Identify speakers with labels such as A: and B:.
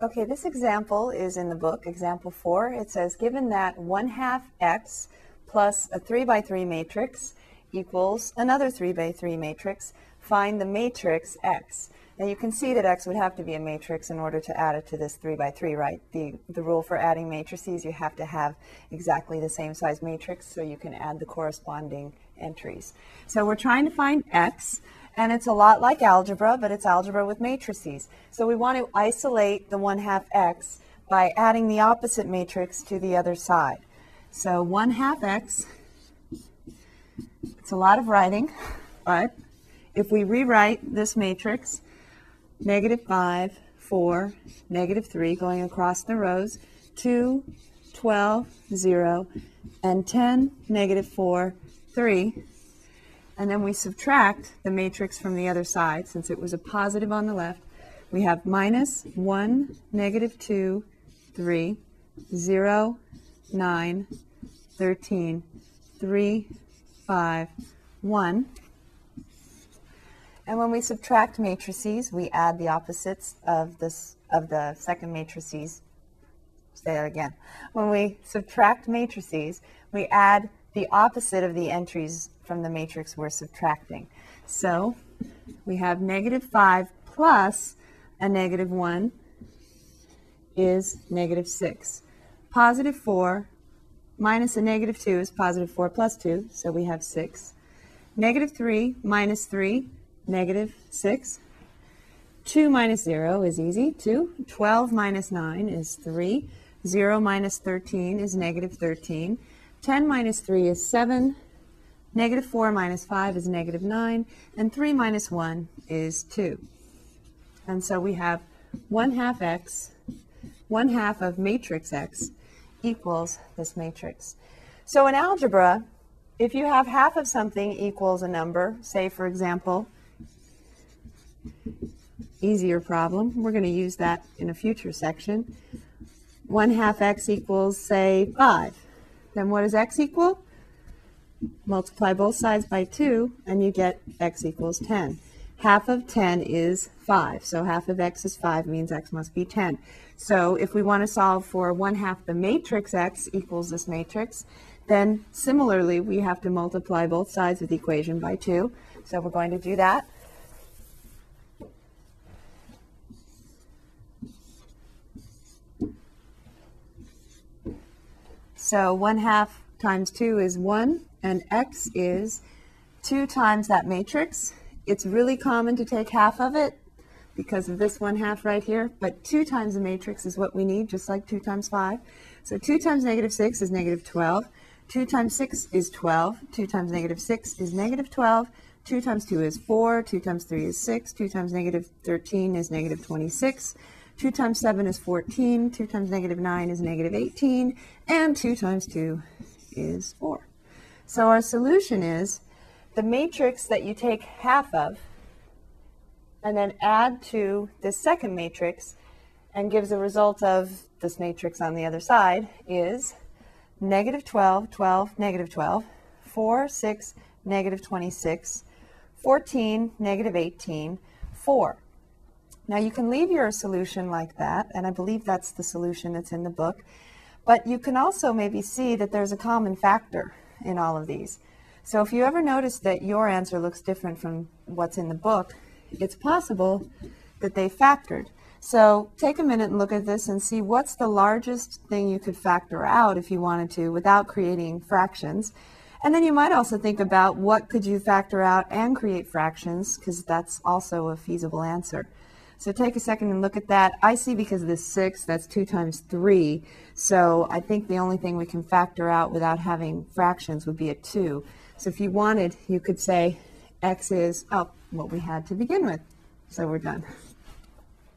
A: Okay, this example is in the book, example four. It says, given that 1 half x plus a 3 by 3 matrix equals another 3 by 3 matrix, find the matrix x. Now you can see that x would have to be a matrix in order to add it to this 3 by 3, right? The, the rule for adding matrices, you have to have exactly the same size matrix so you can add the corresponding entries. So we're trying to find x. And it's a lot like algebra, but it's algebra with matrices. So we want to isolate the 1 half x by adding the opposite matrix to the other side. So 1 half x, it's a lot of writing, but if we rewrite this matrix, negative 5, 4, negative 3 going across the rows, 2, 12, 0, and 10, negative 4, 3, and then we subtract the matrix from the other side, since it was a positive on the left. We have minus 1, negative 2, 3, 0, 9, 13, 3, 5, 1. And when we subtract matrices, we add the opposites of this of the second matrices. Say that again. When we subtract matrices, we add the opposite of the entries from the matrix we're subtracting. So we have negative 5 plus a negative 1 is negative 6. Positive 4 minus a negative 2 is positive 4 plus 2, so we have 6. Negative 3 minus 3, negative 6. 2 minus 0 is easy, 2. 12 minus 9 is 3. 0 minus 13 is negative 13. 10 minus 3 is 7. Negative 4 minus 5 is negative 9. And 3 minus 1 is 2. And so we have 1 half x, 1 half of matrix x equals this matrix. So in algebra, if you have half of something equals a number, say for example, easier problem, we're going to use that in a future section. 1 half x equals, say, 5. Then what does x equal? Multiply both sides by 2, and you get x equals 10. Half of 10 is 5, so half of x is 5 means x must be 10. So if we want to solve for 1 half the matrix x equals this matrix, then similarly we have to multiply both sides of the equation by 2. So we're going to do that. So 1 half times 2 is 1, and x is 2 times that matrix. It's really common to take half of it because of this 1 half right here, but 2 times the matrix is what we need, just like 2 times 5. So 2 times negative 6 is negative 12. 2 times 6 is 12. 2 times negative 6 is negative 12. 2 times 2 is 4. 2 times 3 is 6. 2 times negative 13 is negative 26. 2 times 7 is 14, 2 times negative 9 is negative 18, and 2 times 2 is 4. So our solution is the matrix that you take half of and then add to this second matrix and gives a result of this matrix on the other side is negative 12, 12, negative 12, 4, 6, negative 26, 14, negative 18, 4. Now you can leave your solution like that, and I believe that's the solution that's in the book, but you can also maybe see that there's a common factor in all of these. So if you ever notice that your answer looks different from what's in the book, it's possible that they factored. So take a minute and look at this and see what's the largest thing you could factor out if you wanted to without creating fractions. And then you might also think about what could you factor out and create fractions because that's also a feasible answer. So take a second and look at that. I see because of this 6, that's 2 times 3. So I think the only thing we can factor out without having fractions would be a 2. So if you wanted, you could say x is, oh, what we had to begin with. So we're done.